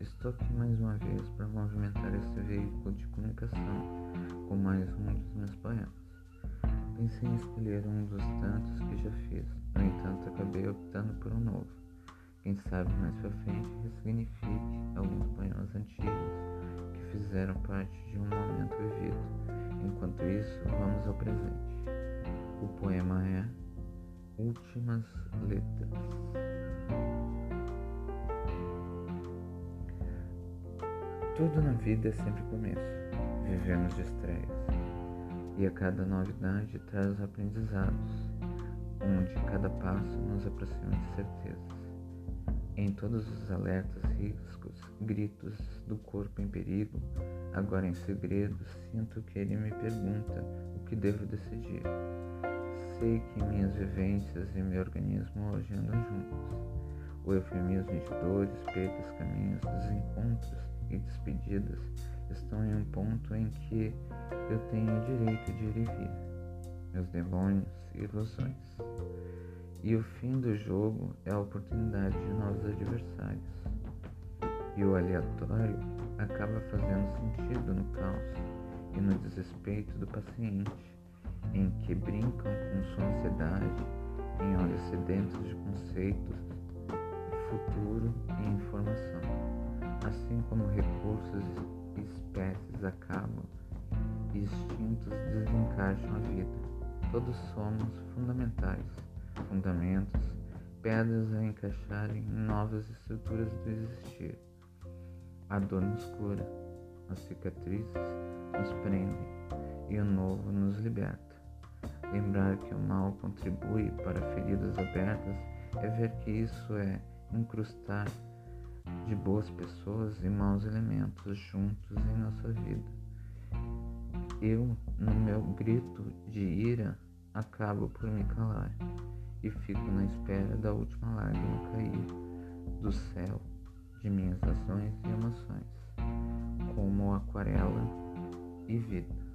Estou aqui mais uma vez para movimentar esse veículo de comunicação com mais um dos meus poemas. Pensei em escolher um dos tantos que já fiz, no entanto acabei optando por um novo. Quem sabe mais pra frente ressignifique alguns poemas antigos que fizeram parte de um momento vivido. Enquanto isso, vamos ao presente. O poema é Últimas Letras. Tudo na vida é sempre começo. Vivemos de estreias. E a cada novidade traz aprendizados, onde cada passo nos aproxima de certezas. Em todos os alertas, riscos, gritos do corpo em perigo, agora em segredo, sinto que ele me pergunta o que devo decidir. Sei que minhas vivências e meu organismo hoje andam juntos. O eufemismo de dores, perdas, caminhos, desencontros e despedidas estão em um ponto em que eu tenho o direito de ir e vir, meus demônios e ilusões. E o fim do jogo é a oportunidade de novos adversários. E o aleatório acaba fazendo sentido no caos e no desrespeito do paciente, em que brincam com sua ansiedade em olhos sedentos de conceitos, futuro e informação instintos desencaixam a vida. Todos somos fundamentais, fundamentos, pedras a encaixarem em novas estruturas do existir. A dor nos cura, as cicatrizes nos prendem e o novo nos liberta. Lembrar que o mal contribui para feridas abertas é ver que isso é incrustar de boas pessoas e maus elementos juntos em nossa vida. Eu, no meu grito de ira, acabo por me calar e fico na espera da última lágrima cair do céu de minhas ações e emoções, como aquarela e vida.